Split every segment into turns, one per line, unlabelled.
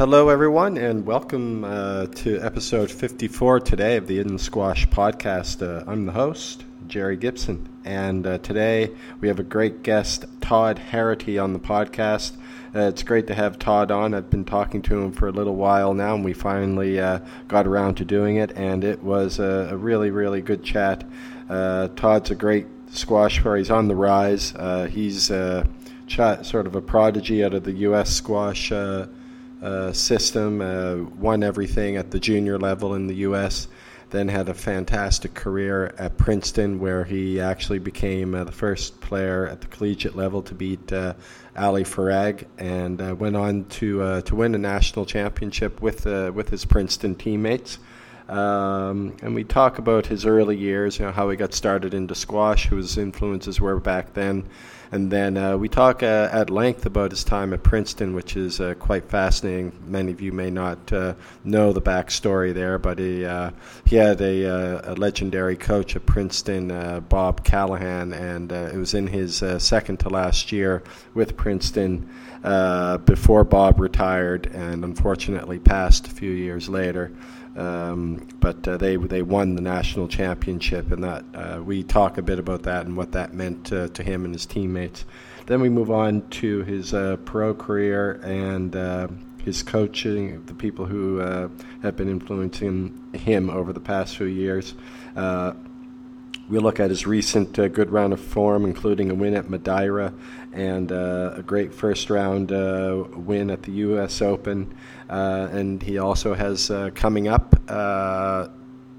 Hello, everyone, and welcome uh, to episode 54 today of the Hidden Squash podcast. Uh, I'm the host, Jerry Gibson, and uh, today we have a great guest, Todd Harrity, on the podcast. Uh, it's great to have Todd on. I've been talking to him for a little while now, and we finally uh, got around to doing it, and it was a, a really, really good chat. Uh, Todd's a great squash player. He's on the rise. he's sort of a prodigy out of the U.S. squash uh, system, uh, won everything at the junior level in the U.S., then had a fantastic career at Princeton, where he actually became uh, the first player at the collegiate level to beat uh, Ali Farag, and uh, went on to to win a national championship with with his Princeton teammates. Um, and we talk about his early years, you know, how he got started into squash, who his influences were back then. And then uh, we talk uh, at length about his time at Princeton, which is uh, quite fascinating. Many of you may not uh, know the backstory there, but he, uh, he had a, uh, a, legendary coach at Princeton, Bob Callahan, and it was in his second to last year with Princeton before Bob retired and unfortunately passed a few years later. Um, but uh, they they won the national championship, and that uh, we talk a bit about that and what that meant to, to him and his teammates. Then we move on to his uh, pro career and uh, his coaching, the people who uh, have been influencing him over the past few years. Uh, we look at his recent uh, good round of form, including a win at Madeira and uh, a great first round uh, win at the U.S. Open. Uh, and he also has uh, coming up uh,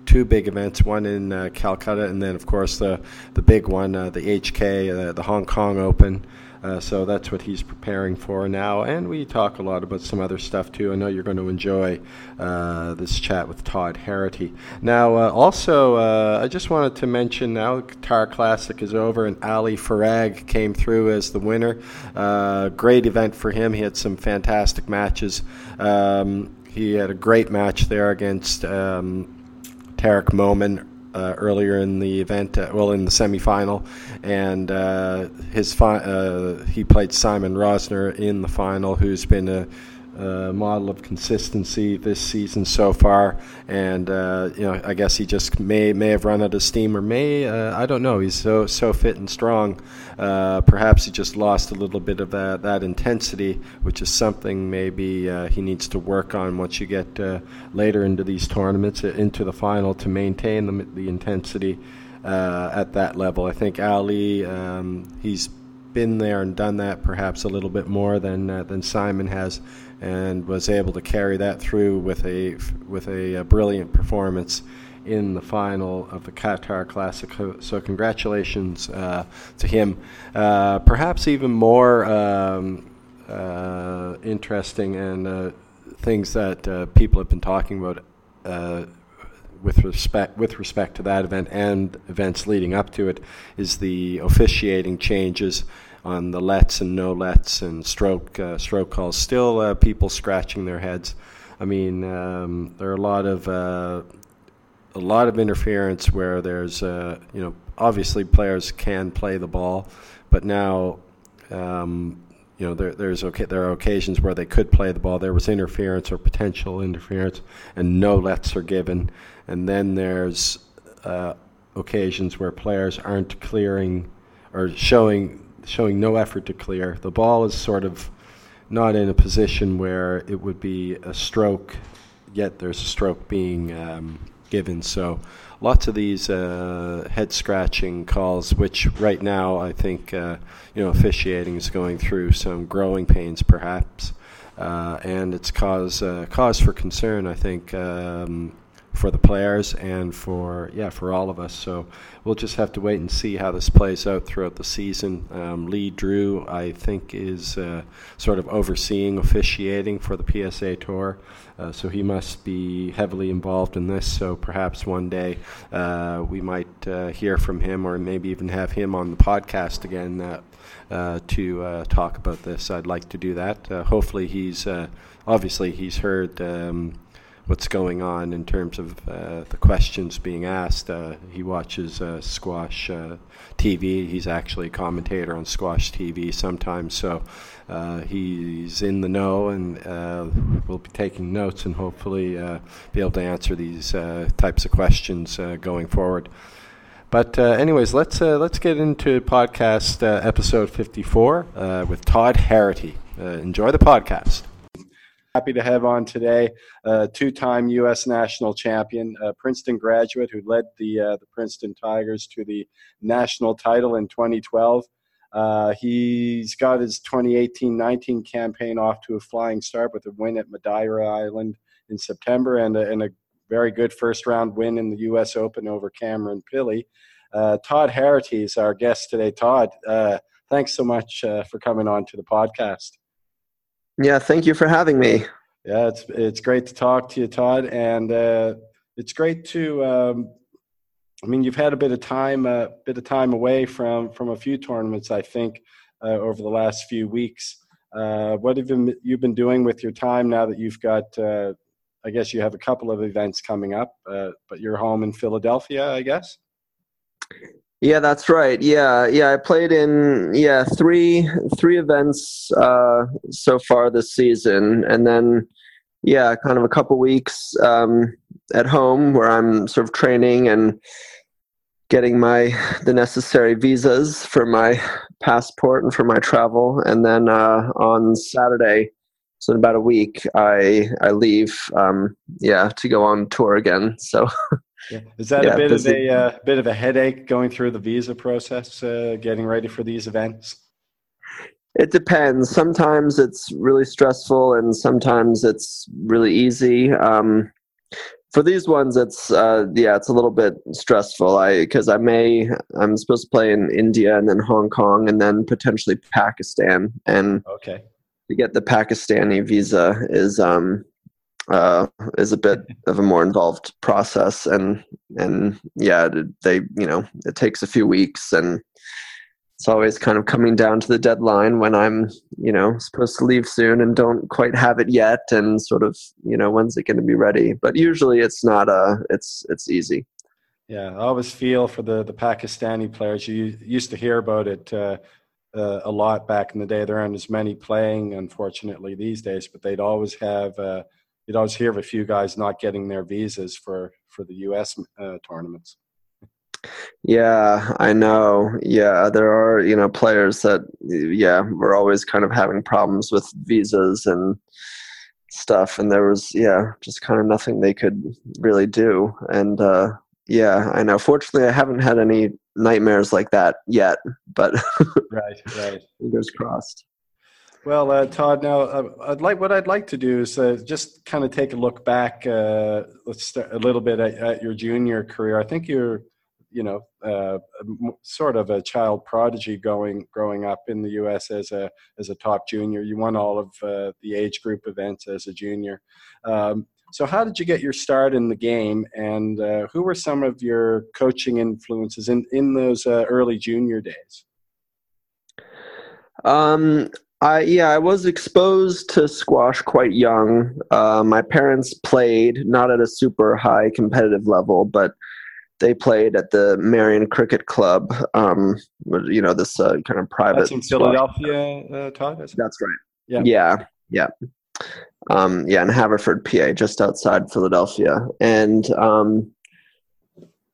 two big events, one in Calcutta, and then, of course, the, the big one, the HK, the Hong Kong Open. Uh, so that's what he's preparing for now. And we talk a lot about some other stuff too. I know you're going to enjoy uh, this chat with Todd Harrity. Now, uh, also, uh, I just wanted to mention now the Qatar Classic is over and Ali Farag came through as the winner. Uh, great event for him. He had some fantastic matches. Um, he had a great match there against um, Tarek Momen uh, earlier in the event, uh, well, in the semifinal, and uh, his fi- uh, he played Simon Rosner in the final, who's been a uh, model of consistency this season so far. And uh, you know, I guess he just may may have run out of steam, or may uh, I don't know. He's so so fit and strong. Uh, perhaps he just lost a little bit of that that intensity, which is something maybe uh, he needs to work on once you get uh, later into these tournaments, into the final, to maintain the the intensity. at that level, I think Ali, um, he's been there and done that perhaps a little bit more than uh, than Simon has, and was able to carry that through with a with a, a brilliant performance in the final of the Qatar Classic. So congratulations uh, to him. Uh, perhaps even more um, uh, interesting and uh, things that uh, people have been talking about with respect with respect to that event and events leading up to it is the officiating changes on the lets and no lets and stroke uh, stroke calls. Still, uh, people scratching their heads. I mean, um, there are a lot of uh, a lot of interference where there's uh, you know obviously players can play the ball, but now. Um, you know, there, there's okay, there are occasions where they could play the ball. There was interference or potential interference, and no lets are given. And then there's uh, occasions where players aren't clearing or showing showing no effort to clear. The ball is sort of not in a position where it would be a stroke, yet there's a stroke being um, given. So lots of these uh, head scratching calls, which right now I think uh, you know officiating is going through some growing pains, perhaps, uh, and it's cause uh, cause for concern. I think. Um, for the players and for yeah for all of us. So we'll just have to wait and see how this plays out throughout the season. Um, Lee Drew, I think, is uh, sort of overseeing officiating for the PSA Tour, uh, so he must be heavily involved in this. So perhaps one day uh, we might uh, hear from him, or maybe even have him on the podcast again. Uh, uh, to talk about this, I'd like to do that. hopefully, he's obviously he's heard um, what's going on in terms of uh, the questions being asked. Uh, he watches uh, squash uh, TV. He's actually a commentator on squash TV sometimes, so uh, he's in the know and uh, will be taking notes and hopefully be able to answer these types of questions going forward. But anyways, let's let's get into podcast episode 54 with Todd Harrity. enjoy the podcast happy to have on today a two-time U.S. national champion, a Princeton graduate who led the uh, the Princeton Tigers to the national title in 2012. Uh, he's got his 2018-19 campaign off to a flying start with a win at Madeira Island in September and a, and a very good first-round win in the U.S. Open over Cameron Pilley. Uh, Todd Harrity is our guest today. Todd, uh, thanks so much uh, for coming on to the podcast.
Yeah, thank you for having me.
Yeah, it's it's great to talk to you, Todd, and uh, it's great to. Um, I mean, you've had a bit of time, a uh, bit of time away from from a few tournaments, I think, uh, over the last few weeks. Uh, what have you been doing with your time now that you've got? Uh, I guess you have a couple of events coming up, uh, but you're home in Philadelphia, I guess.
Yeah, that's right. Yeah, yeah. I played in yeah three three events uh, so far this season, and then yeah, kind of a couple weeks um, at home where I'm sort of training and getting my the necessary visas for my passport and for my travel, and then uh, on Saturday, so in about a week, I I leave. Um, yeah, to go on tour again. So.
Yeah. Is that yeah, a bit of a uh, bit of a headache going through the visa process, uh, getting ready for these events?
It depends. Sometimes it's really stressful, and sometimes it's really easy. Um, for these ones, it's uh, yeah, it's a little bit stressful. I because I may I'm supposed to play in India and then Hong Kong and then potentially Pakistan, and
okay,
to get the Pakistani visa is um, uh, is a bit of a more involved process. And and yeah they you know it takes a few weeks and it's always kind of coming down to the deadline when i'm you know supposed to leave soon and don't quite have it yet and sort of you know when's it going to be ready? But usually it's not uh it's it's easy.
Yeah i always feel for the the pakistani players. You used to hear about it uh, uh, a lot back in the day. There aren't as many playing unfortunately these days but they'd always have uh, you'd always hear of a few guys not getting their visas for for the U.S. Uh, tournaments.
Yeah, I know. Yeah, there are you know players that yeah we're always kind of having problems with visas and stuff, and there was yeah just kind of nothing they could really do, and uh, yeah, I know. Fortunately, I haven't had any nightmares like that yet, but
right, right.
Fingers crossed.
Well, uh, Todd, now uh, I'd like what I'd like to do is uh, just kind of take a look back. Uh, let's start a little bit at, at, your junior career. I think you're, you know, uh, sort of a child prodigy going growing up in the U.S. as a as a top junior. You won all of uh, the age group events as a junior. Um, so, how did you get your start in the game, and who were some of your coaching influences in in those early junior days?
Um, I yeah, I was exposed to squash quite young. Uh, my parents played not at a super high competitive level, but they played at the Merion Cricket Club. Um, you know this uh, kind of private.
That's in Philadelphia, uh, Todd.
That's right. Yeah, yeah, yeah, um, yeah, in Haverford, PA, just outside Philadelphia, and um,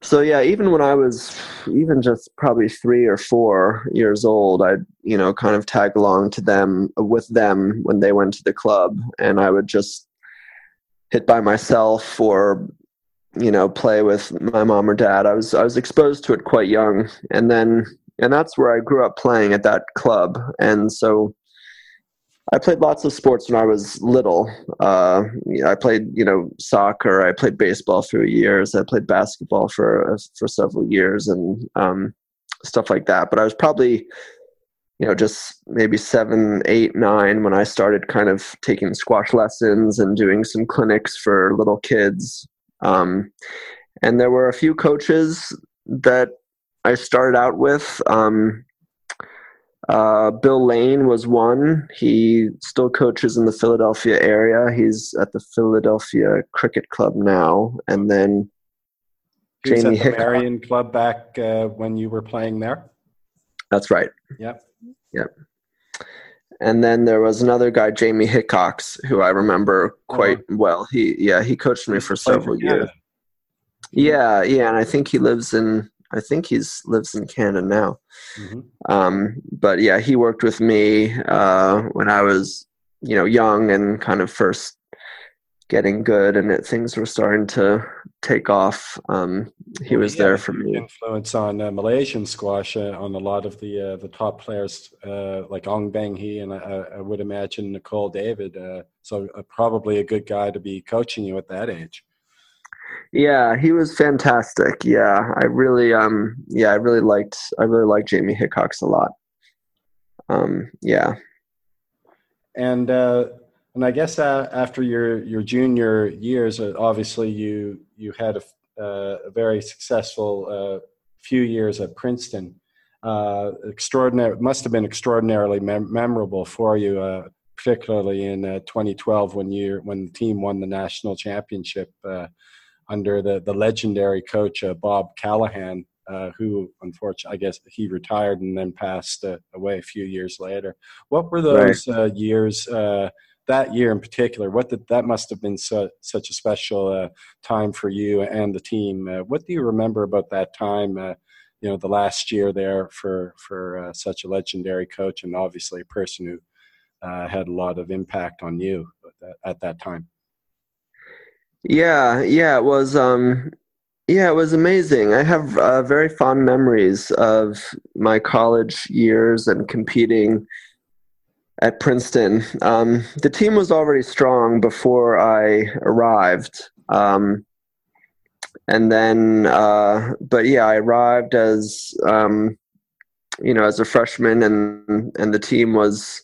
so yeah even when i was even just probably three or four years old i'd you know kind of tag along to them with them when they went to the club. And i would just hit by myself or you know play with my mom or dad. I was i was exposed to it quite young. And then and that's where i grew up playing at that club. And so I played lots of sports when I was little. Uh, I played, you know, soccer. I played baseball for years. I played basketball for for several years and um, stuff like that. But I was probably, you know, just maybe seven, eight, nine when I started kind of taking squash lessons and doing some clinics for little kids. Um, and there were a few coaches that I started out with. Um, Uh, Bill Lane was one. He still coaches in the Philadelphia area. He's at the Philadelphia Cricket Club now. And then
he Jamie was at the Merion Club back uh, when you were playing there.
That's right.
Yep.
Yep. And then there was another guy, Jamie Hickox, who I remember quite oh. well. He yeah, he coached me for several years. Yeah, yeah, and I think he lives in I think he's lives in Canada now. Mm-hmm. Um, but yeah, he worked with me uh, when I was, you know, young and kind of first getting good, and it, things were starting to take off. Um, he was there for me.
Influence on uh, Malaysian squash uh, on a lot of the uh, the top players uh, like Ong Beng Hee, and I, I, would imagine Nicol David. Uh, so probably a good guy to be coaching you at that age.
Yeah, he was fantastic. Yeah, I really, um, yeah, I really liked, I really liked Jamie Hickox a lot. Um, yeah.
And uh, and I guess uh, after your your junior years, uh, obviously you you had a, uh, a very successful uh, few years at Princeton. Extraordinary must have been extraordinarily mem- memorable for you, particularly in 2012 when you when the team won the national championship under the, the legendary coach uh, Bob Callahan, uh, who unfortunately, I guess he retired and then passed uh, away a few years later. What were those right. Uh, years? Uh, that year in particular, what did, that must have been so, such a special uh, time for you and the team. what do you remember about that time? you know, the last year there for for such a legendary coach and obviously a person who had a lot of impact on you at that time.
Yeah, yeah, it was. Um, yeah, it was amazing. I have uh, very fond memories of my college years and competing at Princeton. Um, the team was already strong before I arrived. Um, and then, uh, but yeah, I arrived as, um, you know, as a freshman and, and the team was,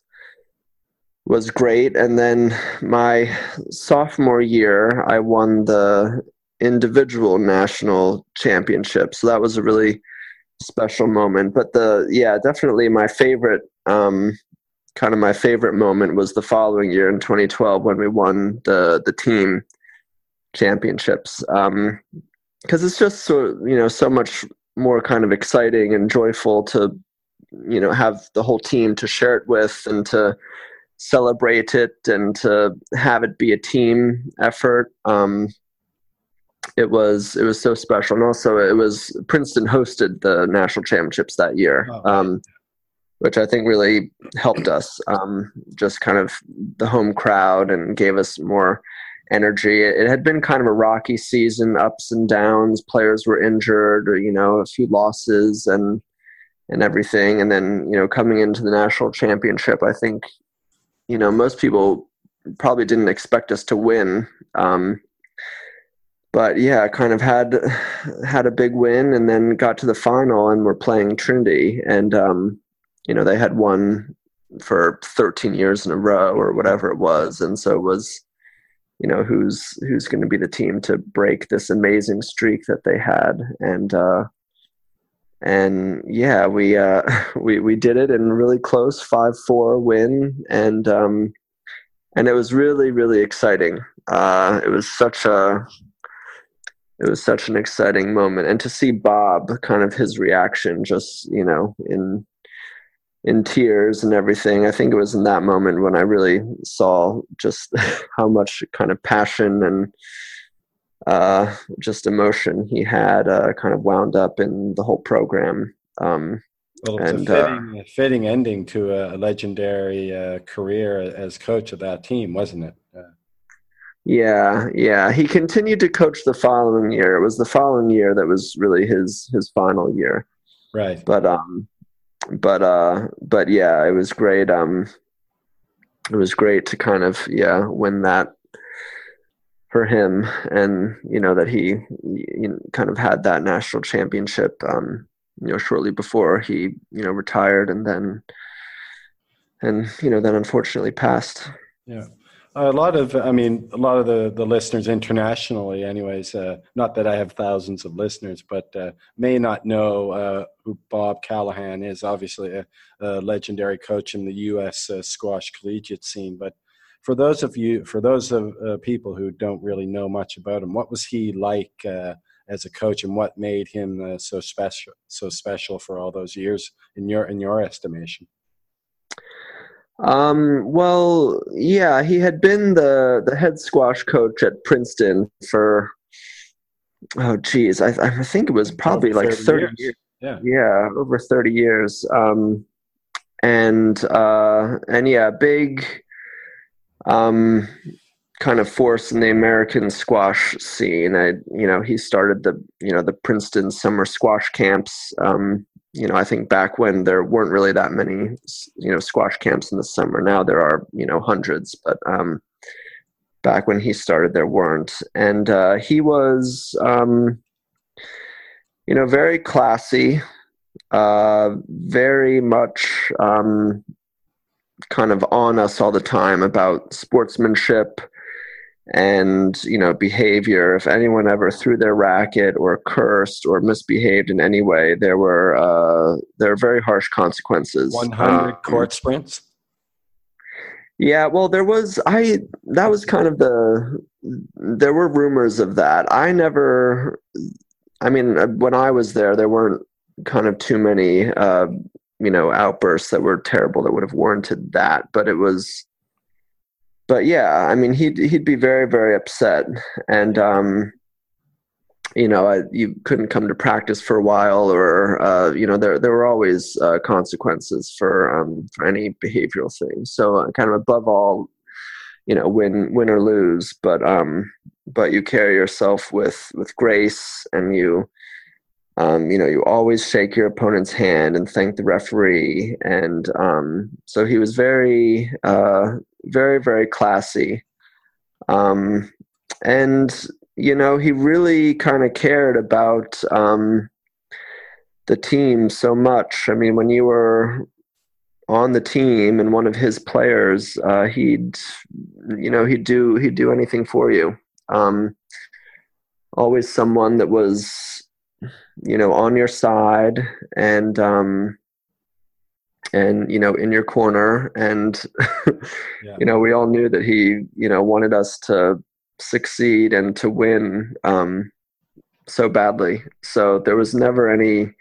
was great. And then my sophomore year, I won the individual national championship. So that was a really special moment. But the yeah, definitely my favorite um, kind of my favorite moment was the following year in 2012 when we won the the team championships. because um, it's just so you know so much more kind of exciting and joyful to you know have the whole team to share it with and to celebrate it and to have it be a team effort. Um, it was it was so special, and also it was Princeton hosted the national championships that year, oh, um, which I think really helped us. Um, just kind of the home crowd and gave us more energy. It had been kind of a rocky season, ups and downs. Players were injured, or you know, a few losses and and everything. And then you know, coming into the national championship, I think you know, most people probably didn't expect us to win. Um, but yeah, kind of had had a big win, and then got to the final, and we're playing Trinity, and um, you know they had won for 13 years in a row or whatever it was, and so it was you know who's who's going to be the team to break this amazing streak that they had, and uh, and yeah, we uh, we we did it in really close five four win, and um, and it was really really exciting. Uh, it was such a it was such an exciting moment, and to see Bob kind of his reaction, just you know in in tears and everything. I think it was in that moment when I really saw just how much kind of passion and uh, just emotion he had uh, kind of wound up in the whole program. Um,
well, it's and, a uh, fitting, uh, fitting, ending to a, legendary uh, career as coach of that team, wasn't it? Uh,
yeah, yeah. He continued to coach the following year. It was the following year that was really his his final year.
Right.
But um, but uh, but yeah, it was great. Um, it was great to kind of yeah win that for him, and you know that he you know, kind of had that national championship. Um, you know, shortly before he you know retired, and then and you know then unfortunately passed.
Yeah. a lot of, I mean, a lot of the, the listeners internationally, anyways, uh, not that I have thousands of listeners, but uh, may not know uh, who Bob Callahan is. Obviously, a, a legendary coach in the U.S. Uh, squash collegiate scene. But for those of you, for those of uh, people who don't really know much about him, what was he like uh, as a coach, and what made him so special, so special for all those years in your in your estimation?
Um, well, yeah, he had been the the head squash coach at Princeton for oh geez, I, I think it was probably like 30, 30 years. years.
Yeah.
Yeah, over 30 years. Um and uh and yeah, big um kind of force in the American squash scene. I you know, he started the you know, the Princeton summer squash camps um you know, I think back when there weren't really that many, you know, squash camps in the summer. Now there are, you know, hundreds, but um, back when he started, there weren't. And uh, he was, um, you know, very classy, uh, very much um, kind of on us all the time about sportsmanship and you know behavior. If anyone ever threw their racket or cursed or misbehaved in any way there were uh there were very harsh consequences.
100 um, court sprints?
Yeah well there was i that was kind of the there were rumors of that. I never i mean uh, when i was there there weren't kind of too many uh you know outbursts that were terrible that would have warranted that but it was but yeah, I mean, he'd he'd be very very upset, and um, you know, I, you couldn't come to practice for a while, or uh, you know, there there were always uh, consequences for um, for any behavioral thing. So, uh, kind of above all, you know, win win or lose, but um, but you carry yourself with with grace, and you um, you know, you always shake your opponent's hand and thank the referee. And um, so he was very, uh, very, very classy. Um, and, you know, he really kind of cared about um, the team so much. I mean, when you were on the team and one of his players, uh, he'd, you know, he'd do, he'd do anything for you. Um, always someone that was you know on your side and um and you know in your corner. And yeah. you know we all knew that he you know wanted us to succeed and to win um so badly. So there was never any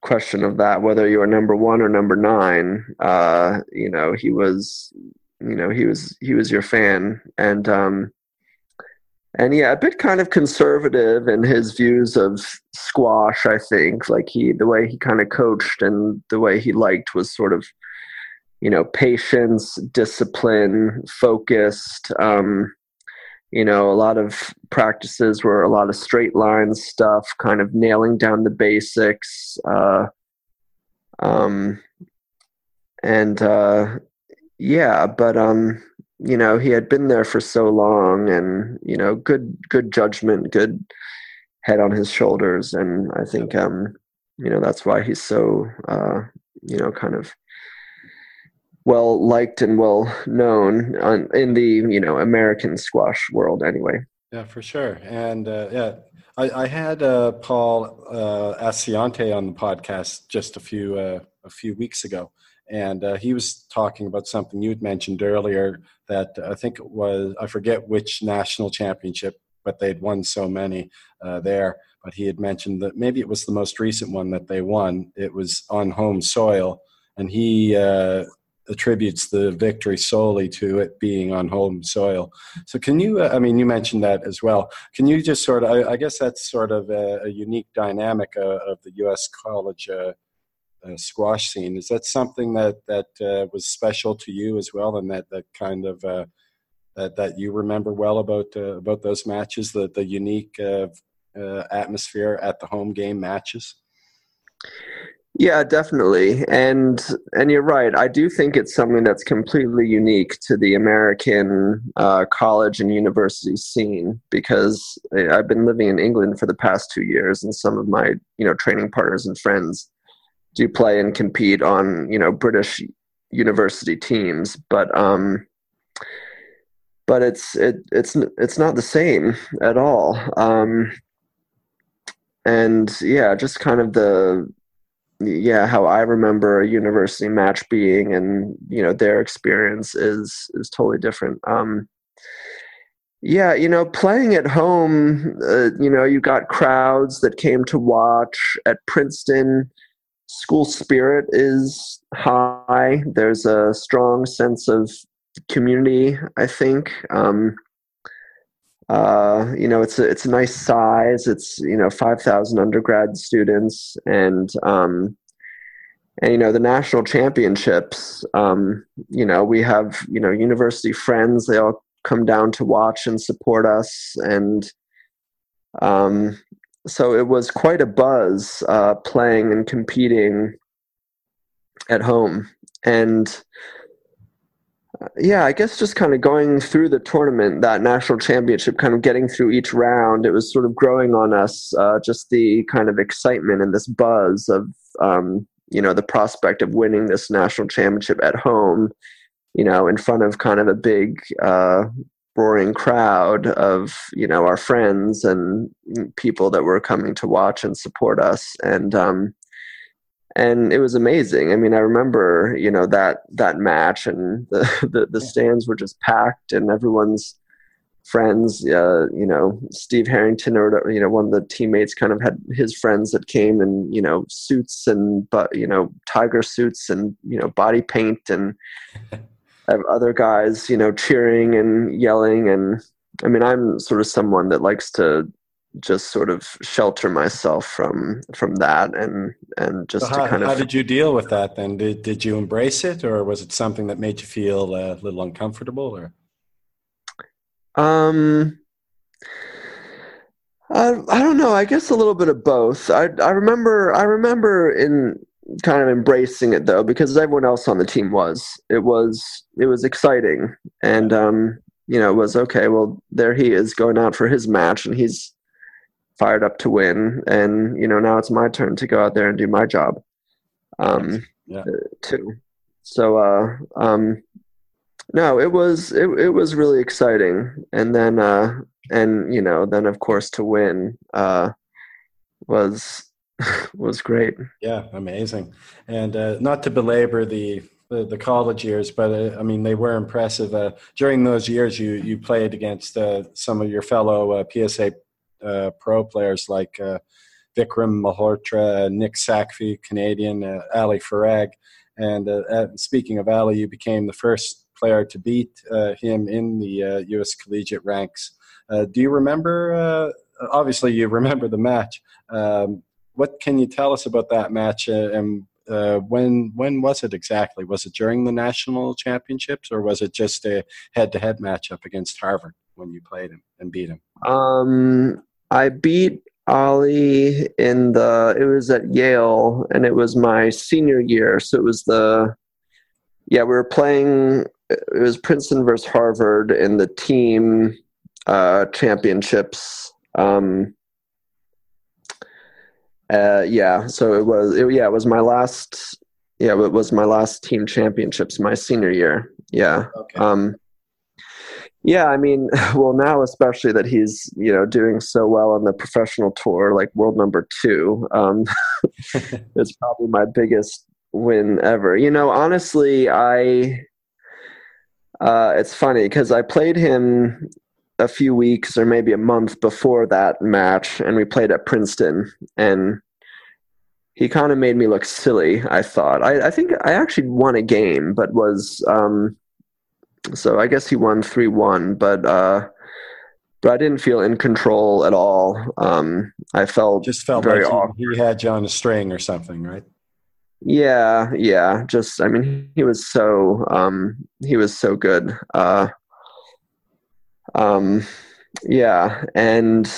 question of that whether you were number 1 or number 9 uh you know he was you know he was he was your fan. And um and yeah, a bit kind of conservative in his views of squash. I think like he, the way he kind of coached and the way he liked was sort of, you know, patience, discipline, focused. Um, you know, a lot of practices were a lot of straight line stuff, kind of nailing down the basics. Uh, um, and uh, yeah, but um, you know he had been there for so long and you know good good judgment good head on his shoulders. And i think um you know that's why he's so uh you know kind of well liked and well known on, in the you know american squash world anyway.
Yeah for sure. And uh, yeah i, I had uh, paul uh, Assaiante on the podcast just a few uh, a few weeks ago and uh, he was talking about something you'd mentioned earlier that I think it was I forget which national championship, but they'd won so many uh, there. But he had mentioned that maybe it was the most recent one that they won. It was on home soil, and he uh, attributes the victory solely to it being on home soil. So, can you? Uh, I mean, you mentioned that as well. Can you just sort of? I, I guess that's sort of a, a unique dynamic uh, of the U.S. college uh, squash scene. Is that something that that uh, was special to you as well, and that that kind of uh, that that you remember well about uh, about those matches, the the unique uh, uh, atmosphere at the home game matches?
Yeah, definitely. And and you're right. I do think it's something that's completely unique to the American college and university scene because I've been living in England for the past two years, and some of my you know training partners and friends do play and compete on you know British university teams, but um, but it's it it's it's not the same at all. Um, and yeah, just kind of the yeah how I remember a university match being, and you know their experience is is totally different. Um, yeah, you know, playing at home, uh, you know, you got crowds that came to watch at Princeton. School spirit is high. There's a strong sense of community. I think. Um, uh, you know, it's a, it's a nice size. It's you know five thousand undergrad students, and um, and you know the national championships. Um, you know, we have you know university friends. They all come down to watch and support us, and um, so it was quite a buzz uh, playing and competing at home, and yeah, I guess just kind of going through the tournament, that national championship, kind of getting through each round, it was sort of growing on us, uh, just the kind of excitement and this buzz of, um, you know, the prospect of winning this national championship at home, you know, in front of kind of a big, uh, roaring crowd of, you know, our friends and people that were coming to watch and support us. And, um, and it was amazing. I mean, I remember you know that that match, and the the, the stands were just packed, and everyone's friends. Uh, you know, Steve Harrington or you know one of the teammates kind of had his friends that came in you know suits and but you know tiger suits and you know body paint and other guys you know cheering and yelling and I mean, I'm sort of someone that likes to just sort of shelter myself from from that and and just
so how,
to kind
of
how
did you deal with that then? Did, did you embrace it or was it something that made you feel a little uncomfortable or?
Um I, I don't know. I guess a little bit of both. I i remember i remember in kind of embracing it though because everyone else on the team was it was it was exciting and um you know it was okay well there he is going out for his match and he's fired up to win, and you know now it's my turn to go out there and do my job, um, yeah. Uh, too. So, uh, um, no, it was it it was really exciting, and then uh, and you know then of course to win uh, was was great.
Yeah, amazing, and uh, not to belabor the the, the college years, but uh, I mean they were impressive. Uh, during those years, you you played against uh, some of your fellow uh, PSA uh, pro players like Vikram Malhotra, Nick Sachvie, Canadian, Ali Farag. And speaking of Ali, you became the first player to beat him in the U.S. collegiate ranks. do you remember? obviously, you remember the match. Um, what can you tell us about that match and uh, when when was it exactly? Was it during the national championships, or was it just a head-to-head matchup against Harvard when you played him and beat him?
Um, I beat Ali in the it was at Yale and it was my senior year. So it was the yeah, we were playing it was Princeton versus Harvard in the team uh, championships. Um, uh, yeah, so it was it, yeah, it was my last yeah, it was my last team championships my senior year. Yeah. Okay. Um yeah, I mean, well, now especially that he's you know doing so well on the professional tour, like world number two, um, it's probably my biggest win ever. You know, honestly, I uh, it's funny because I played him a few weeks or maybe a month before that match, and we played at Princeton, and he kind of made me look silly. I thought I, I think I actually won a game, but was um, so I guess he won three one, but uh, but I didn't feel in control at all. Um, I felt
just felt very like he, he had you on a string or something, right?
Yeah, yeah. Just I mean, he was so um, he was so good. Uh, um, yeah, and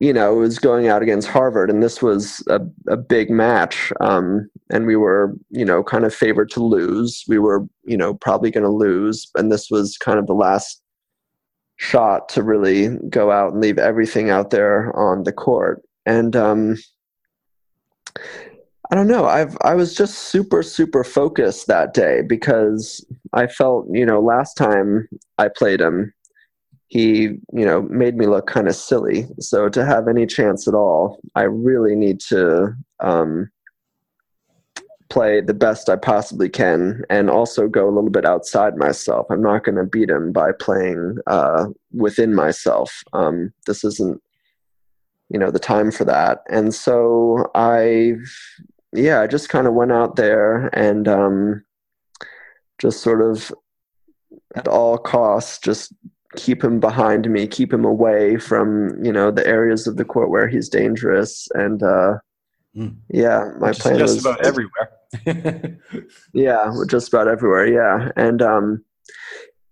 you know, it was going out against Harvard, and this was a, a big match. Um, and we were, you know, kind of favored to lose. We were, you know, probably going to lose, and this was kind of the last shot to really go out and leave everything out there on the court. And um, I don't know. I've I was just super super focused that day because I felt you know last time I played him, he you know made me look kind of silly. So to have any chance at all, I really need to um, play the best I possibly can and also go a little bit outside myself. I'm not going to beat him by playing uh, within myself. Um, this isn't you know the time for that and so i yeah, I just kind of went out there and um, just sort of at all costs just keep him behind me, keep him away from you know the areas of the court where he's dangerous. And uh, mm. yeah, my
Which
plan
just
was
about everywhere.
yeah, just about everywhere. Yeah, and um,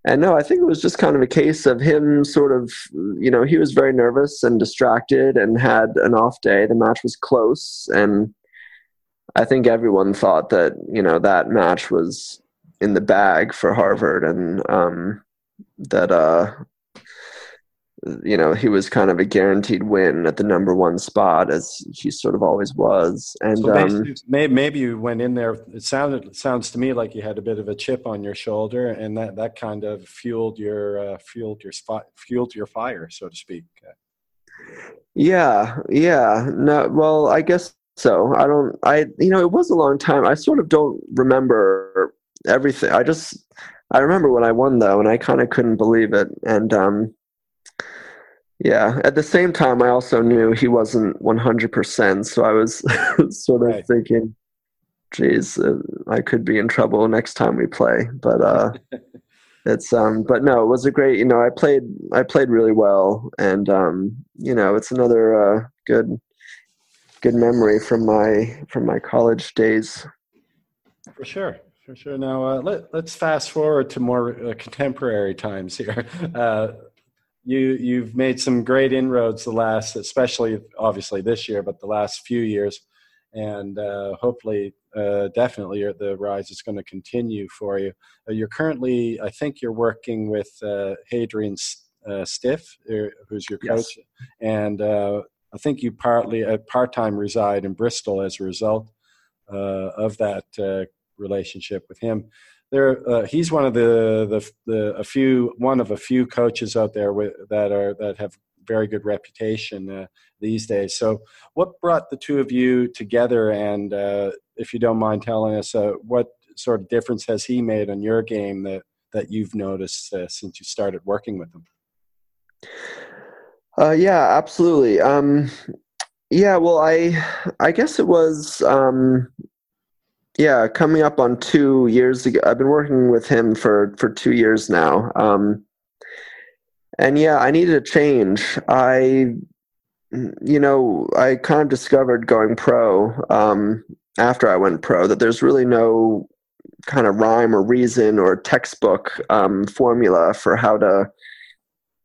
and no, I think it was just kind of a case of him sort of, you know, he was very nervous and distracted and had an off day. The match was close and I think everyone thought that you know that match was in the bag for Harvard, and um, that uh, you know he was kind of a guaranteed win at the number one spot, as he sort of always was. And so
um, maybe, maybe you went in there. It sounded it sounds to me like you had a bit of a chip on your shoulder, and that that kind of fueled your uh, fueled your fueled your fire, so to speak.
Yeah, yeah. No, well, I guess so I don't, I, you know, it was a long time. I sort of don't remember everything. I just, I remember when I won though, and I kind of couldn't believe it. And, um, yeah, at the same time, I also knew he wasn't 100%. So I was sort of right. thinking, geez, uh, I could be in trouble next time we play. But, uh, it's um but no it was a great you know i played i played really well and um you know it's another uh good good memory from my from my college days.
For sure, for sure. Now uh, let let's fast forward to more uh, contemporary times here. Uh, you you've made some great inroads the last, especially obviously this year, but the last few years, and uh, hopefully, uh, definitely, the rise is going to continue for you. Uh, you're currently, I think, you're working with Hadrian Stiff, who's your coach, yes. and I think you partly at uh, part time reside in Bristol as a result uh, of that uh, relationship with him. There, uh, he's one of the, the, the a few one of a few coaches out there with, that are that have very good reputation uh, these days. So, what brought the two of you together? And uh, if you don't mind telling us, what sort of difference has he made on your game that that you've noticed since you started working with him?
Uh, yeah, absolutely. Um, yeah, well, I I guess it was um, yeah coming up on two years ago. I've been working with him for for two years now, um, and yeah, I needed a change. I you know I kind of discovered going pro um, after I went pro that there's really no kind of rhyme or reason or textbook um, formula for how to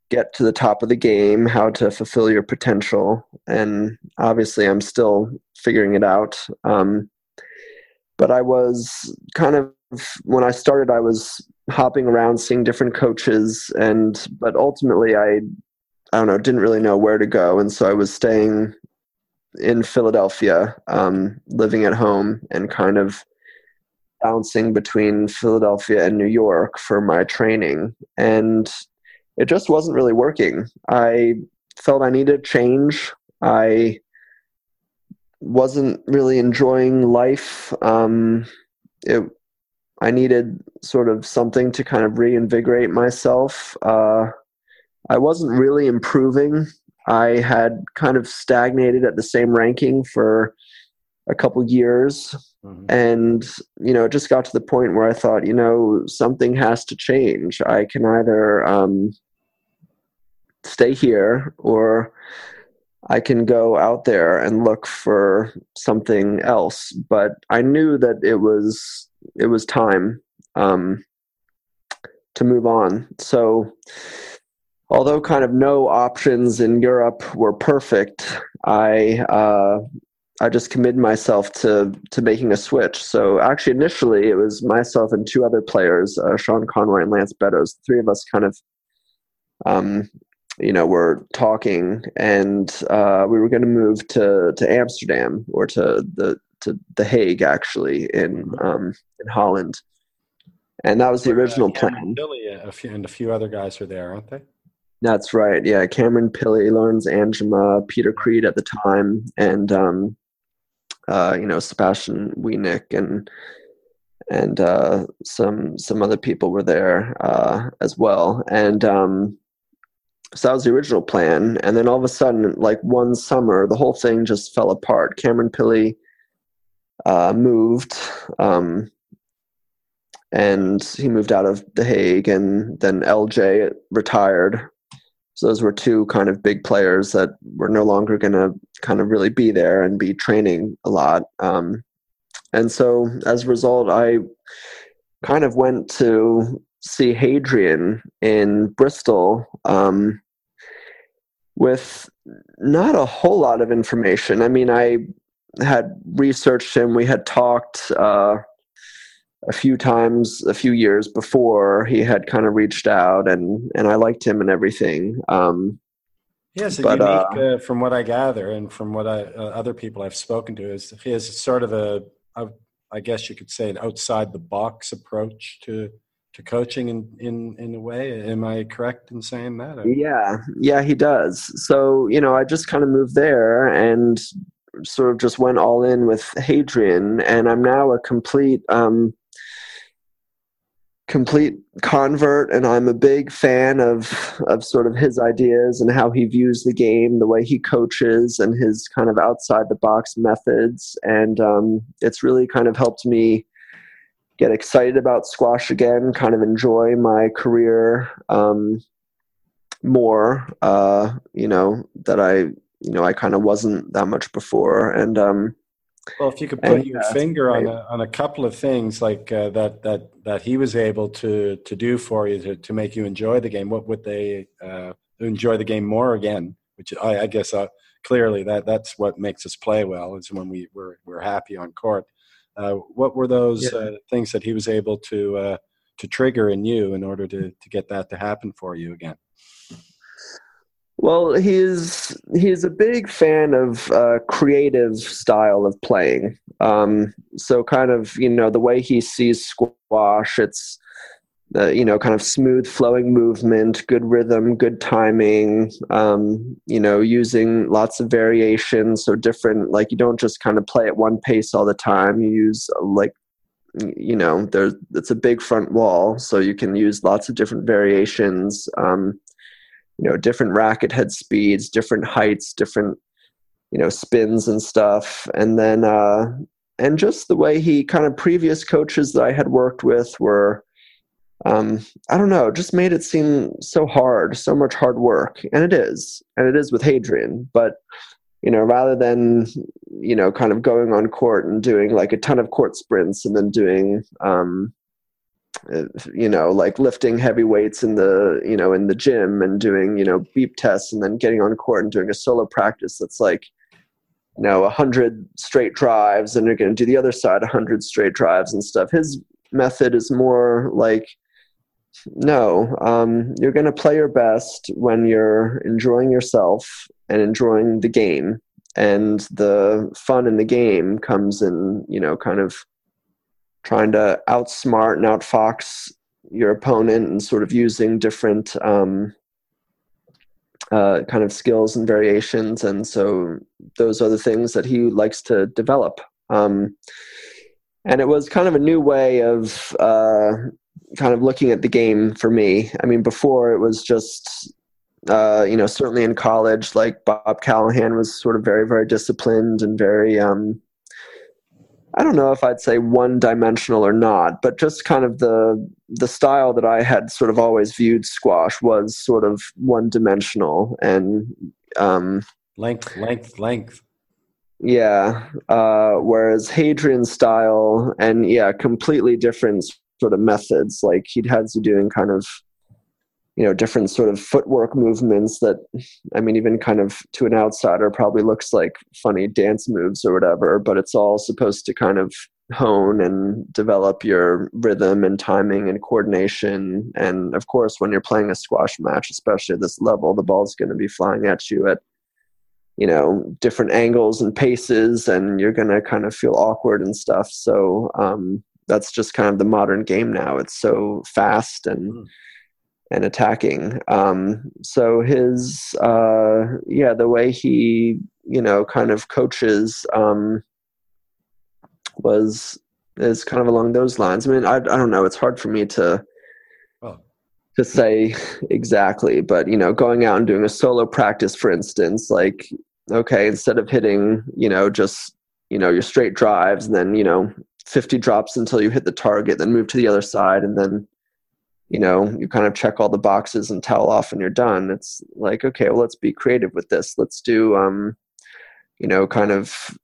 get to the top of the game, how to fulfill your potential. And obviously, I'm still figuring it out. Um, but I was kind of, when I started, I was hopping around seeing different coaches. And, but ultimately, I, I don't know, didn't really know where to go. And so I was staying in Philadelphia, um, living at home, and kind of bouncing between Philadelphia and New York for my training. And it just wasn't really working. I felt I needed change. I wasn't really enjoying life. Um, it, I needed sort of something to kind of reinvigorate myself. Uh, I wasn't really improving. I had kind of stagnated at the same ranking for a couple years. Mm-hmm. And, you know, it just got to the point where I thought, you know, something has to change. I can either um, stay here or I can go out there and look for something else. But I knew that it was it was time um, to move on. So although kind of no options in Europe were perfect, I uh, I just committed myself to to making a switch. So actually, initially, it was myself and two other players, uh, Sean Conroy and Lance Beddoes. The three of us kind of um, you know, we were talking, and uh, we were going to move to to Amsterdam or to the to the Hague actually in mm-hmm. um, in Holland, and that was the original uh, plan.
Billy a few, and a few other guys are there, aren't they?
That's right. Yeah, Cameron Pilley, Laurens Anjema, Peter Creed at the time, and um, uh, you know Sebastian Weenink and and uh, some some other people were there uh, as well. And um, so that was the original plan. And then all of a sudden, like one summer, the whole thing just fell apart. Cameron Pilley uh, moved. Um, and he moved out of The Hague, and then LJ retired. So those were two kind of big players that were no longer going to kind of really be there and be training a lot. Um, and so as a result, I kind of went to see Hadrian in Bristol um, with not a whole lot of information. I mean, I had researched him. We had talked uh, a few times, a few years before. He had kind of reached out, and and I liked him and everything. Um,
yes, but, unique, uh, uh, from what I gather, and from what I uh, other people I've spoken to, is he has sort of a, a, I guess you could say, an outside the box approach to to coaching in in in a way. Am I correct in saying that?
Yeah, yeah, he does. So you know, I just kind of moved there and sort of just went all in with Hadrian, and I'm now a complete. Um, complete convert and I'm a big fan of of sort of his ideas and how he views the game, the way he coaches and his kind of outside the box methods and um, it's really kind of helped me get excited about squash again, kind of enjoy my career um, more uh, you know that I you know I kind of wasn't that much before and um,
well, if you could put and, your uh, finger on a, on a couple of things like uh, that that that he was able to to do for you to, to make you enjoy the game, what would they uh, enjoy the game more again? Which I, I guess uh, clearly that that's what makes us play well is when we we're we're happy on court. Uh, what were those yeah. Uh, things that he was able to to trigger in you in order to to get that to happen for you again?
Well, he's he's a big fan of uh, creative style of playing. Um, so, kind of you know the way he sees squash, it's you know kind of smooth flowing movement, good rhythm, good timing. Um, you know, using lots of variations, so different. Like you don't just kind of play at one pace all the time. You use like you know there's it's a big front wall, so you can use lots of different variations. Um, you know different racket head speeds different heights different you know spins and stuff and then uh and just the way he kind of previous coaches that i had worked with were um i don't know just made it seem so hard so much hard work and it is and it is with hadrian but you know rather than you know kind of going on court and doing like a ton of court sprints and then doing um you know like lifting heavy weights in the you know in the gym and doing you know beep tests and then getting on court and doing a solo practice that's like you know 100 straight drives and you're going to do the other side 100 straight drives and stuff. His method is more like no um, you're going to play your best when you're enjoying yourself and enjoying the game and the fun in the game comes in you know kind of trying to outsmart and outfox your opponent and sort of using different um, uh, kind of skills and variations. And so those are the things that he likes to develop. Um, and it was kind of a new way of uh, kind of looking at the game for me. I mean, before it was just, uh, you know, certainly in college, like Bob Callahan was sort of very, very disciplined and very, um, I don't know if I'd say one dimensional or not, but just kind of the the style that I had sort of always viewed squash was sort of one dimensional and um,
length, length, length.
Yeah. Uh, whereas Hadrian's style and yeah, completely different sort of methods. Like he'd had you doing kind of you know different sort of footwork movements that i mean even kind of to an outsider probably looks like funny dance moves or whatever but it's all supposed to kind of hone and develop your rhythm and timing and coordination and of course when you're playing a squash match especially at this level the ball's going to be flying at you at you know different angles and paces and you're going to kind of feel awkward and stuff so um, that's just kind of the modern game now. It's so fast and mm. and attacking. Um, so his uh, yeah the way he you know kind of coaches um, was is kind of along those lines. I mean i, I don't know. It's hard for me to to say exactly, but you know, going out and doing a solo practice, for instance, like okay, instead of hitting, you know, just you know your straight drives and then you know 50 drops until you hit the target, then move to the other side, and then you know you kind of check all the boxes and towel off and you're done. It's like okay, well let's be creative with this. Let's do um, you know, kind of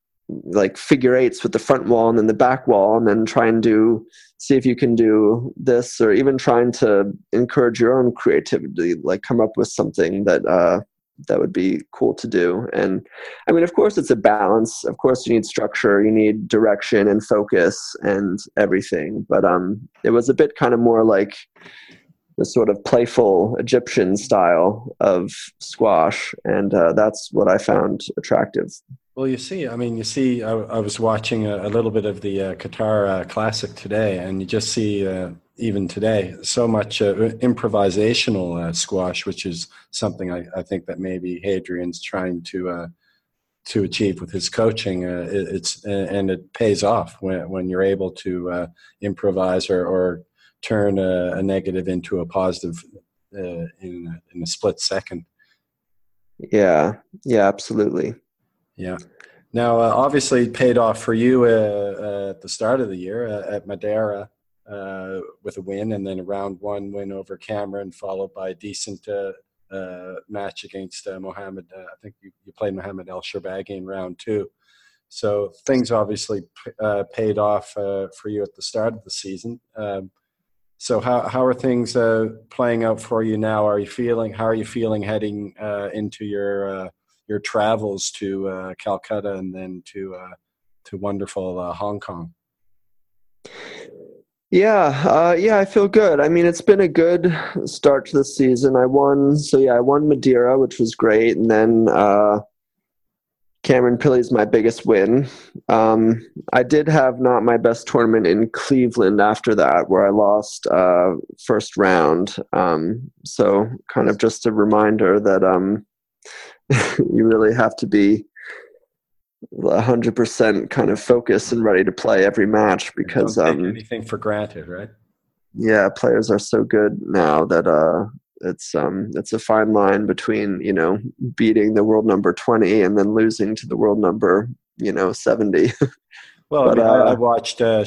like figure eights with the front wall and then the back wall and then try and do see if you can do this or even trying to encourage your own creativity like come up with something that uh that would be cool to do. And i mean of course it's a balance. Of course you need structure you need direction and focus and everything. But um it was a bit kind of more like the sort of playful Egyptian style of squash, and uh, that's what I found attractive.
Well, you see, I mean, you see, I, I was watching a, a, little bit of the uh, Qatar uh, Classic today, and you just see, uh, even today, so much uh, improvisational uh, squash, which is something I, I, think that maybe Hadrian's trying to to achieve with his coaching. It, it's and it pays off when when you're able to improvise or, or turn a, a negative into a positive uh, in in a split second.
Yeah, yeah, absolutely.
Yeah. Now, uh, obviously, paid off for you uh, uh at the start of the year uh, at Madeira uh, with a win, and then a round one win over Cameron, followed by a decent match against Mohammed. I think you, you played Mohammed El Shorbagy in round two. So things obviously paid off for you at the start of the season. Um, so how how are things uh, playing out for you now? Are you feeling how are you feeling heading uh, into your uh, your travels to uh, Calcutta and then to uh, to wonderful uh, Hong Kong?
Yeah, yeah, I feel good. I mean, it's been a good start to the season. I won, so yeah, I won Madeira, which was great, and then Cameron Pilley is my biggest win. Um, I did have not my best tournament in Cleveland after that, where I lost uh, first round. Um, so, kind of just a reminder that um, you really have to be 100% kind of focused and ready to play every match because
um, anything for granted, right?
Yeah, players are so good now that uh, it's um it's a fine line between you know beating the world number 20 and then losing to the world number you know 70
well but, I, mean, uh, I, watched uh,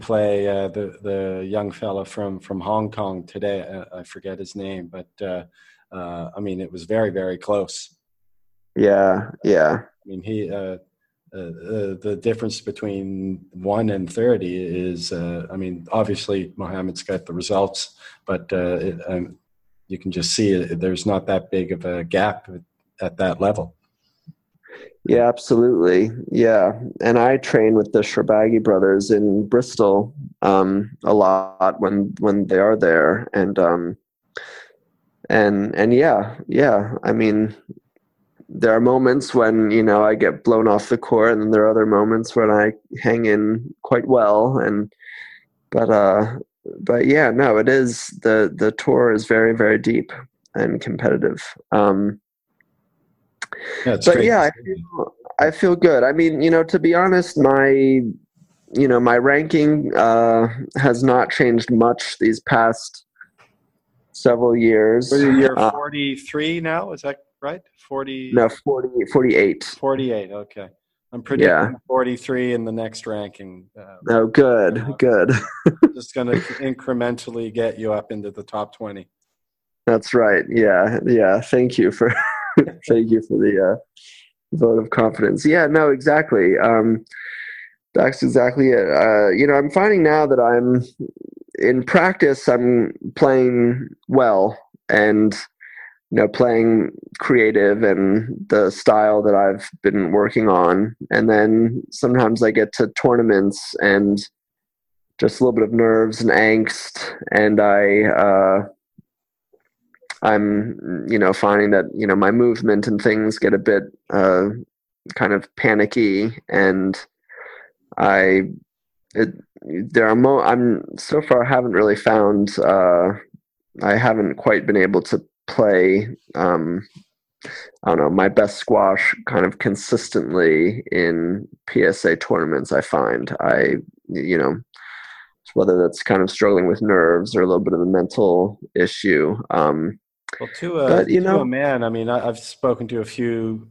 play uh, the the young fella from from Hong Kong today. Uh, I forget his name but uh, uh, I mean it was very very close
yeah yeah
I mean he uh, uh, the difference between one and 30 is, uh, I mean, obviously Mohammed's got the results, but uh, it, um, you can just see it, there's not that big of a gap at that level.
Yeah, absolutely. Yeah, and I train with the Shorbagy brothers in Bristol um, a lot when when they are there, and um, and and yeah, yeah. I mean, there are moments when you know I get blown off the court, and then there are other moments when I hang in quite well, and but uh, but yeah, no, it is the the tour is very very deep and competitive. Um, yeah, but yeah, I feel, I feel good. I mean, you know, to be honest, my you know my ranking uh, has not changed much these past several years.
You're uh, 43 now, is that right? 40
No, 40 48.
48, okay. I'm predicting yeah. 43 in the next ranking.
Uh, oh, good, uh, good.
just going to incrementally get you up into the top 20.
That's right. Yeah, yeah. Thank you for thank you for the uh, vote of confidence. Yeah, no, exactly. Um, that's exactly it. Uh, you know, I'm finding now that I'm in practice. I'm playing well, and you know playing creative and the style that I've been working on and then sometimes I get to tournaments and just a little bit of nerves and angst and I uh, I'm, you know, finding that you know my movement and things get a bit uh, kind of panicky, and I, it, there are mo. I'm so far haven't really found. Uh, I haven't quite been able to play. Um, I don't know my best squash kind of consistently in PSA tournaments. I find I, you know, whether that's kind of struggling with nerves or a little bit of a mental issue. Um,
well, to a, but, you know, a man, I mean, I, have spoken to a few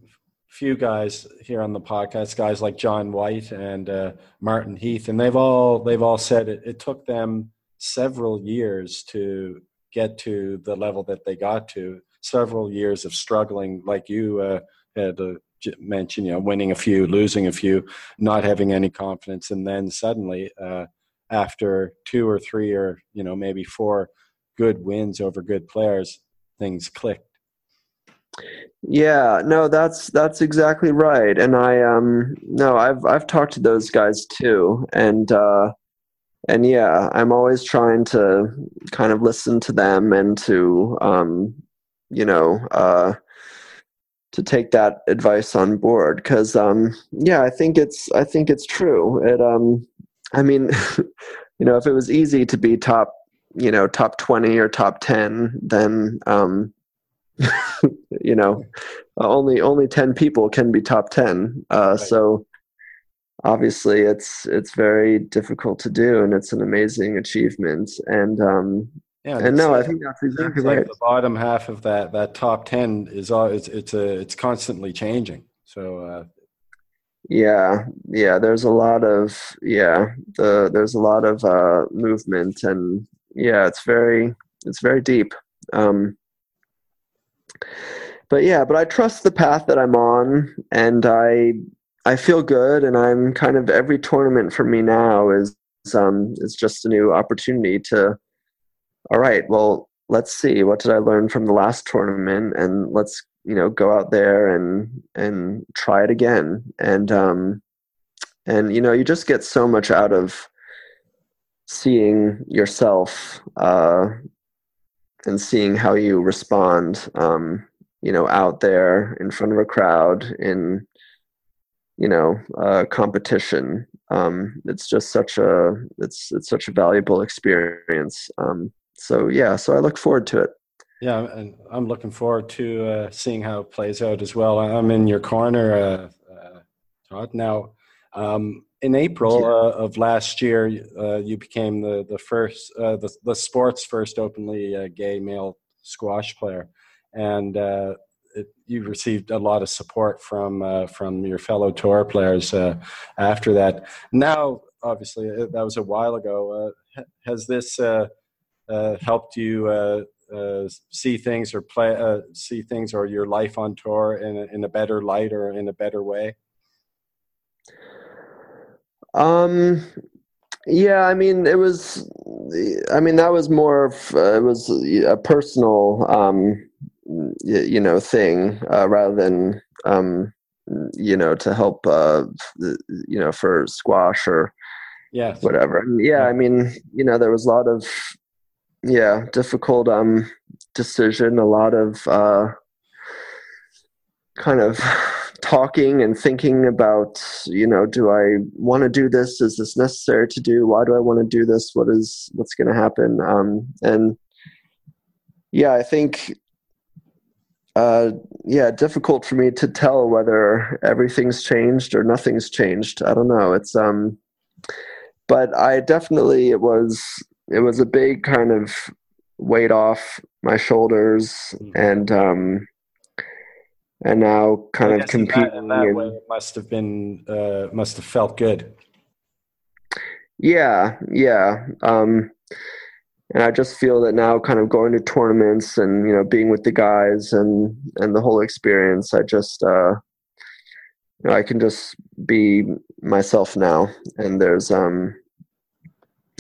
few guys here on the podcast, guys like John White and uh, Martin Heath, and they've all they've all said it, it took them several years to get to the level that they got to. Several years of struggling, like you uh, had uh, mentioned, you know, winning a few, losing a few, not having any confidence, and then suddenly, uh, after two or three or you know maybe four good wins over good players, things clicked.
Yeah, no, that's that's exactly right. And I um no, I've I've talked to those guys too. And uh and yeah, I'm always trying to kind of listen to them and to um you know, uh to take that advice on board cuz um yeah, I think it's I think it's true. It um I mean, you know, if it was easy to be top you know top 20 or top 10 then um you know only only 10 people can be top 10 uh, right. so obviously it's it's very difficult to do and it's an amazing achievement and um yeah, and no, I think that's exactly right.
The bottom half of that that top ten is all it's it's a it's constantly changing. So uh,
yeah, yeah, there's a lot of yeah the there's a lot of uh, movement and yeah, it's very it's very deep. Um, but yeah, but I trust the path that I'm on, and I I feel good, and I'm kind of every tournament for me now is um is just a new opportunity to. All right, well, let's see what did I learn from the last tournament, and let's you know go out there and and try it again, and um and you know you just get so much out of seeing yourself uh, and seeing how you respond um, you know out there in front of a crowd in you know uh, competition. Um, it's just such a it's it's such a valuable experience. Um, so yeah so i look forward to it.
Yeah and i'm looking forward to uh, seeing how it plays out as well. I'm in your corner uh, uh todd now. Um, in April uh, of last year, uh, you became the the first uh, the the sport's first openly uh, gay male squash player, and uh, it, you received a lot of support from uh, from your fellow tour players after that. Now, obviously, that was a while ago. has this helped you? see things or play see things or your life on tour in a, in a better light or in a better way
um, yeah, I mean, it was. I mean, that was more of uh, it was a personal, um, you, you know, thing uh, rather than um, you know to help, uh, you know, for squash or
yeah,
whatever. Yeah, I mean, you know, there was a lot of yeah difficult um decision, a lot of uh, kind of talking and thinking about you know do i want to do this? Is this necessary to do? Why do i want to do this? What is what's going to happen? Um, and yeah i think uh, yeah difficult for me to tell whether everything's changed or nothing's changed i don't know it's um but i definitely it was it was a big kind of weight off my shoulders mm-hmm. and um and now kind of competing. In that, in that way,
it must have been uh, must have felt good.
Yeah, yeah. Um, and I just feel that now, kind of going to tournaments and you know being with the guys and and the whole experience, I just uh, you know, I can just be myself now, and there's um,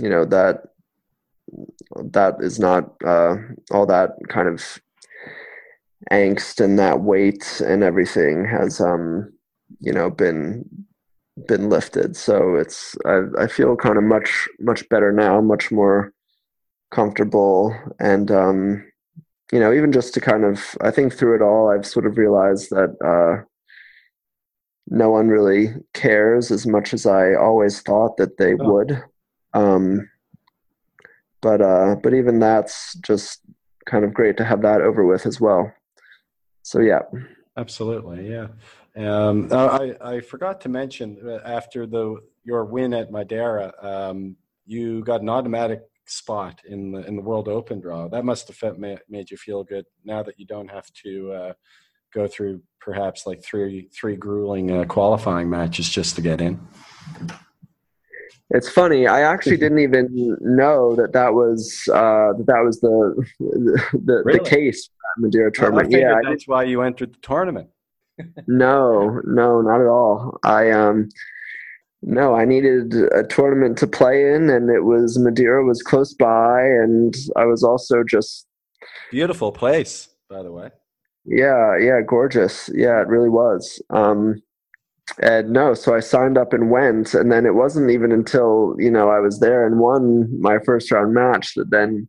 you know that that is not uh, all that kind of angst and that weight and everything has um you know been been lifted. So it's i, I feel kind of much much better now much more comfortable and um you know, even just to kind of, I think through it all, I've sort of realized that uh, no one really cares as much as I always thought that they oh. would. Um, but uh, but even that's just kind of great to have that over with as well. So yeah,
absolutely, yeah. Um, I I forgot to mention uh, after the your win at Madeira, um, you got an automatic spot in the in the World Open draw. That must have made you feel good now that you don't have to uh, go through perhaps like three three grueling uh, qualifying matches just to get in.
It's funny. I actually didn't even know that that was uh, that that was the the, really? the case for Madeira tournament.
I yeah, that's why you entered the tournament.
no, no, not at all. I um no, I needed a tournament to play in, and it was Madeira was close by, and I was also just
beautiful place, by the way.
Yeah, yeah, gorgeous. Yeah, it really was. Um, and no, so I signed up and went, and then it wasn't even until you know I was there and won my first round match that then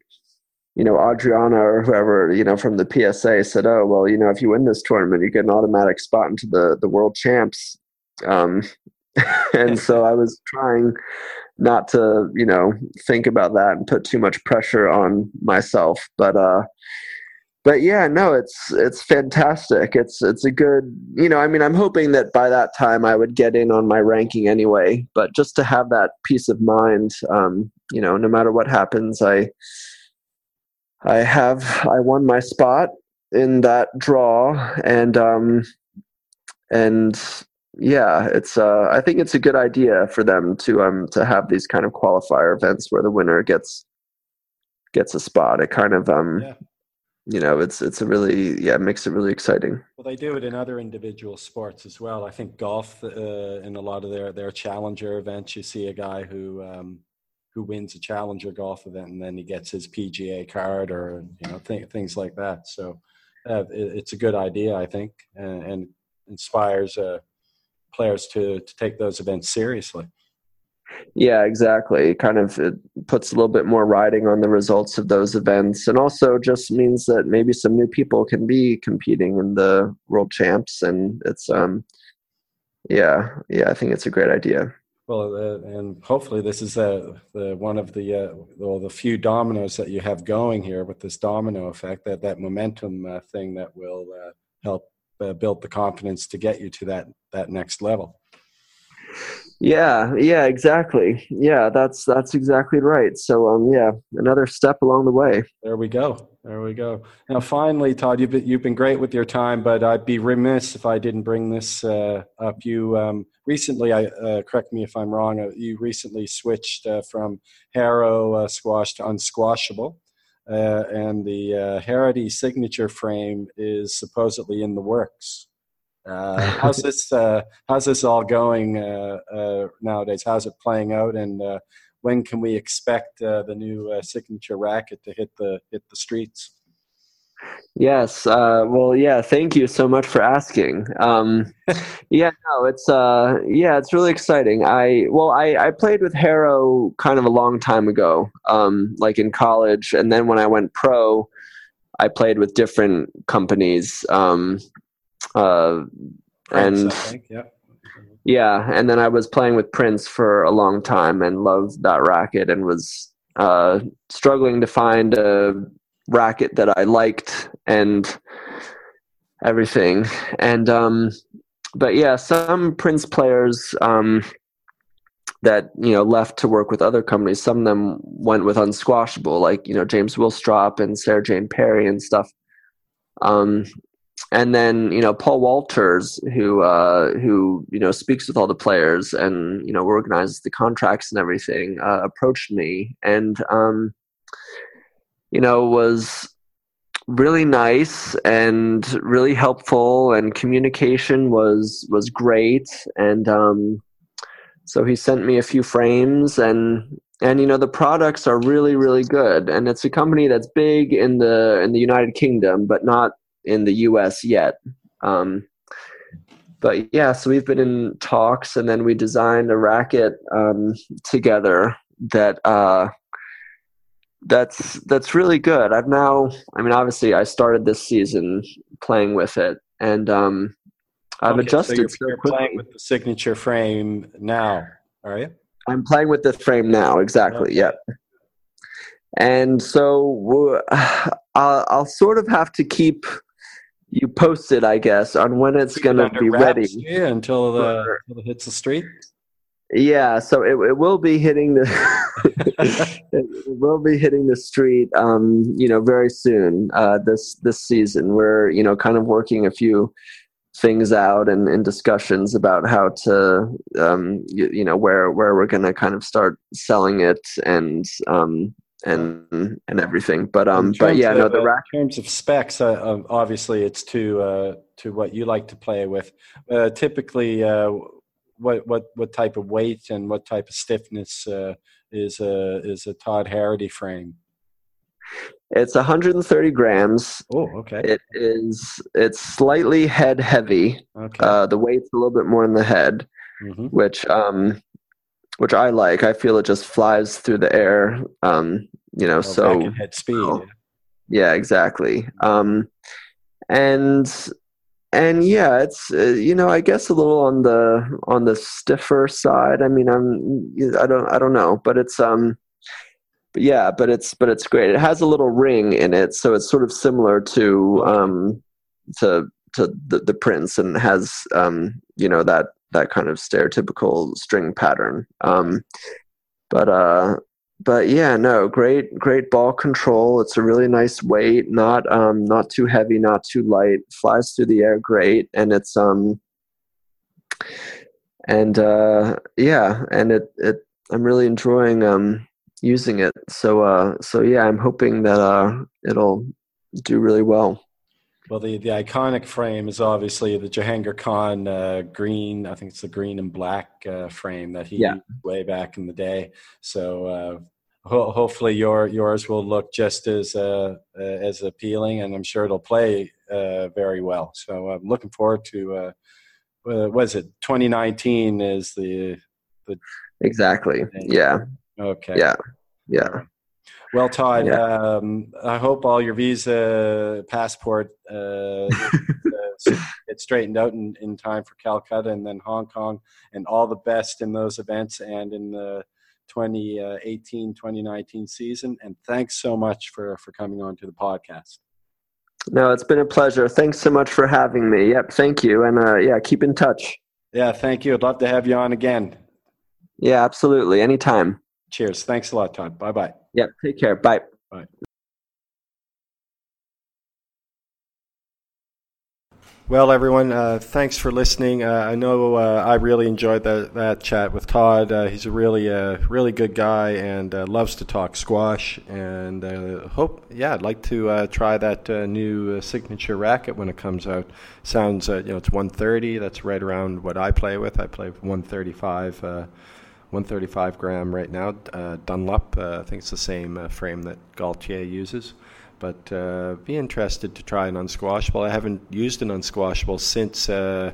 you know Adriana or whoever you know from the PSA said, "Oh, well, you know, if you win this tournament, you get an automatic spot into the the world champs." Um, and so I was trying not to, you know, think about that and put too much pressure on myself. But uh but yeah, no, it's it's fantastic. It's it's a good, you know, I mean, I'm hoping that by that time I would get in on my ranking anyway. But just to have that peace of mind, um, you know, no matter what happens, I I have I won my spot in that draw, and um, and yeah, it's. Uh, I think it's a good idea for them to um to have these kind of qualifier events where the winner gets gets a spot. It kind of um. Yeah. You know, it's it's a really yeah it makes it really exciting.
Well, they do it in other individual sports as well. I think golf uh, in a lot of their their challenger events, you see a guy who um, who wins a challenger golf event and then he gets his PGA card or you know th- things like that. So uh, it, it's a good idea, I think, and, and inspires uh, players to to take those events seriously.
Yeah, exactly. Kind of it puts a little bit more riding on the results of those events, and also just means that maybe some new people can be competing in the world champs, and it's um, yeah, yeah. I think it's a great idea.
Well, uh, and hopefully this is uh, the one of the uh, well, the few dominoes that you have going here with this domino effect, that that momentum uh, thing that will uh, help uh, built the confidence to get you to that that next level.
Yeah yeah exactly. Yeah that's that's exactly right. So um yeah another step along the way.
There we go. There we go. Now finally todd you've been, you've been great with your time but i'd be remiss if i didn't bring this uh, up. You um, recently i uh, correct me if i'm wrong uh, you recently switched uh, from harrow uh, squash to unsquashable uh, and the uh, Harrity signature frame is supposedly in the works. Uh, how's this? Uh, how's this all going uh, uh, nowadays? How's it playing out? And when can we expect the new signature racket to hit the hit the streets?
Yes. Uh, well, yeah. Thank you so much for asking. Um, yeah. No, it's uh, yeah, it's really exciting. I well, I I played with Harrow kind of a long time ago, um, like in college, and then when I went pro, I played with different companies. Um, uh, and yeah. yeah, and then I was playing with Prince for a long time and loved that racket and was uh, struggling to find a racket that I liked and everything. And um, but yeah, some Prince players um, that you know left to work with other companies. Some of them went with Unsquashable, like you know James Willstrop and Sarah Jane Perry and stuff. Um, and then you know Paul Walters, who uh, who you know speaks with all the players and you know organizes the contracts and everything, uh, approached me and um, you know, was really nice and really helpful and communication was was great. And um so he sent me a few frames and and you know the products are really really good. And it's a company that's big in the in the United Kingdom but not in the US yet. Um but yeah so we've been in talks and then we designed a racket um together that uh that's that's really good. I've now, I mean, obviously, I started this season playing with it, and um, I've okay, adjusted.
So you're, you're playing with the signature frame now, are you?
I'm playing with the frame now. Exactly. Okay. Yep. And so uh, I'll, I'll sort of have to keep you posted, I guess, on when it's going to be ready.
Yeah, until, the, until it hits the street.
Yeah, so it, it will be hitting the it will be hitting the street, um, you know, very soon. Uh, this this season, we're you know kind of working a few things out and, and discussions about how to um, you, you know where where we're going to kind of start selling it and um, and and everything. But um, but yeah,
of,
no, the rack.
In terms of specs, uh, obviously, it's to uh, to what you like to play with. Uh, typically, uh, what what what type of weight and what type of stiffness uh, is a is a Todd Harrity frame?
It's 130 grams.
Oh, okay.
It is. It's slightly head heavy. Okay. Uh, the weight's a little bit more in the head, mm-hmm. which um, which I like. I feel it just flies through the air. Um, you know, oh, so
head speed.
Yeah, exactly. Um, and and yeah, it's uh, you know I guess a little on the on the stiffer side. I mean, I'm I don't I don't know, but it's um yeah, but it's but it's great. It has a little ring in it, so it's sort of similar to um, to to the, the Prince, and has um, you know that that kind of stereotypical string pattern. Um, but uh, but yeah, no, great great ball control. It's a really nice weight, not um, not too heavy, not too light. Flies through the air great, and it's um and uh, yeah, and it it I'm really enjoying um using it. So uh, so yeah, I'm hoping that uh, it'll do really well.
Well, the, the iconic frame is obviously the Jahangir Khan uh, green. I think it's the green and black uh, frame that he yeah. way back in the day. So uh, ho- hopefully your yours will look just as uh, uh, as appealing, and I'm sure it'll play uh, very well. So I'm looking forward to. was it 2019? Is the the
exactly? Yeah.
Okay.
Yeah. Yeah.
Well, Todd, yeah. um, I hope all your visa, passport uh, get straightened out in, in time for Calcutta and then Hong Kong, and all the best in those events and in the 2018 2019 season. And thanks so much for, for coming on to the podcast.
No, it's been a pleasure. Thanks so much for having me. Yep, thank you. And uh, yeah, keep in touch.
Yeah, thank you. I'd love to have you on again.
Yeah, absolutely. Anytime.
Cheers. Thanks a lot, Todd. Bye bye.
Yeah. Take care. Bye.
Bye. Well, everyone, uh, thanks for listening. Uh, I know uh, I really enjoyed that, that chat with Todd. Uh, he's a really, uh, really good guy and uh, loves to talk squash. And uh hope, yeah, I'd like to try that new signature racket when it comes out. Sounds, you know, it's 130. That's right around what I play with. I play with 135 135 gram right now. Uh, Dunlop, uh, I think it's the same uh, frame that Gaultier uses. But uh, be interested to try an unsquashable. I haven't used an unsquashable since uh,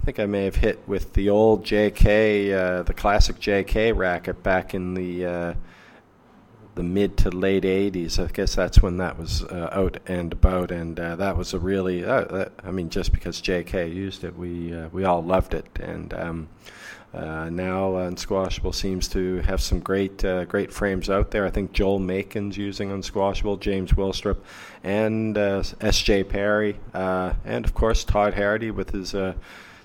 I think I may have hit with the old JK, the classic JK racket back in the the mid to late 80s. I guess that's when that was uh, out and about, and uh, that was a really, uh, I mean, just because JK used it, we we all loved it, and um, uh, now uh, Unsquashable seems to have some great uh, great frames out there. I think Joel Makin's using Unsquashable, James Willstrop, and uh, S.J. Perry, uh, and of course Todd Harrity with his uh,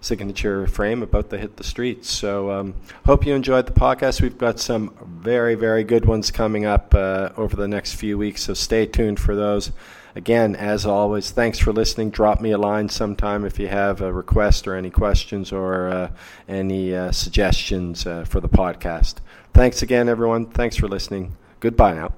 signature frame about to hit the streets. So um, hope you enjoyed the podcast. We've got some very very good ones coming up over the next few weeks, so stay tuned for those. Again, as always, thanks for listening. Drop me a line sometime if you have a request or any questions or uh, any uh, suggestions uh, for the podcast. Thanks again, everyone. Thanks for listening. Goodbye now.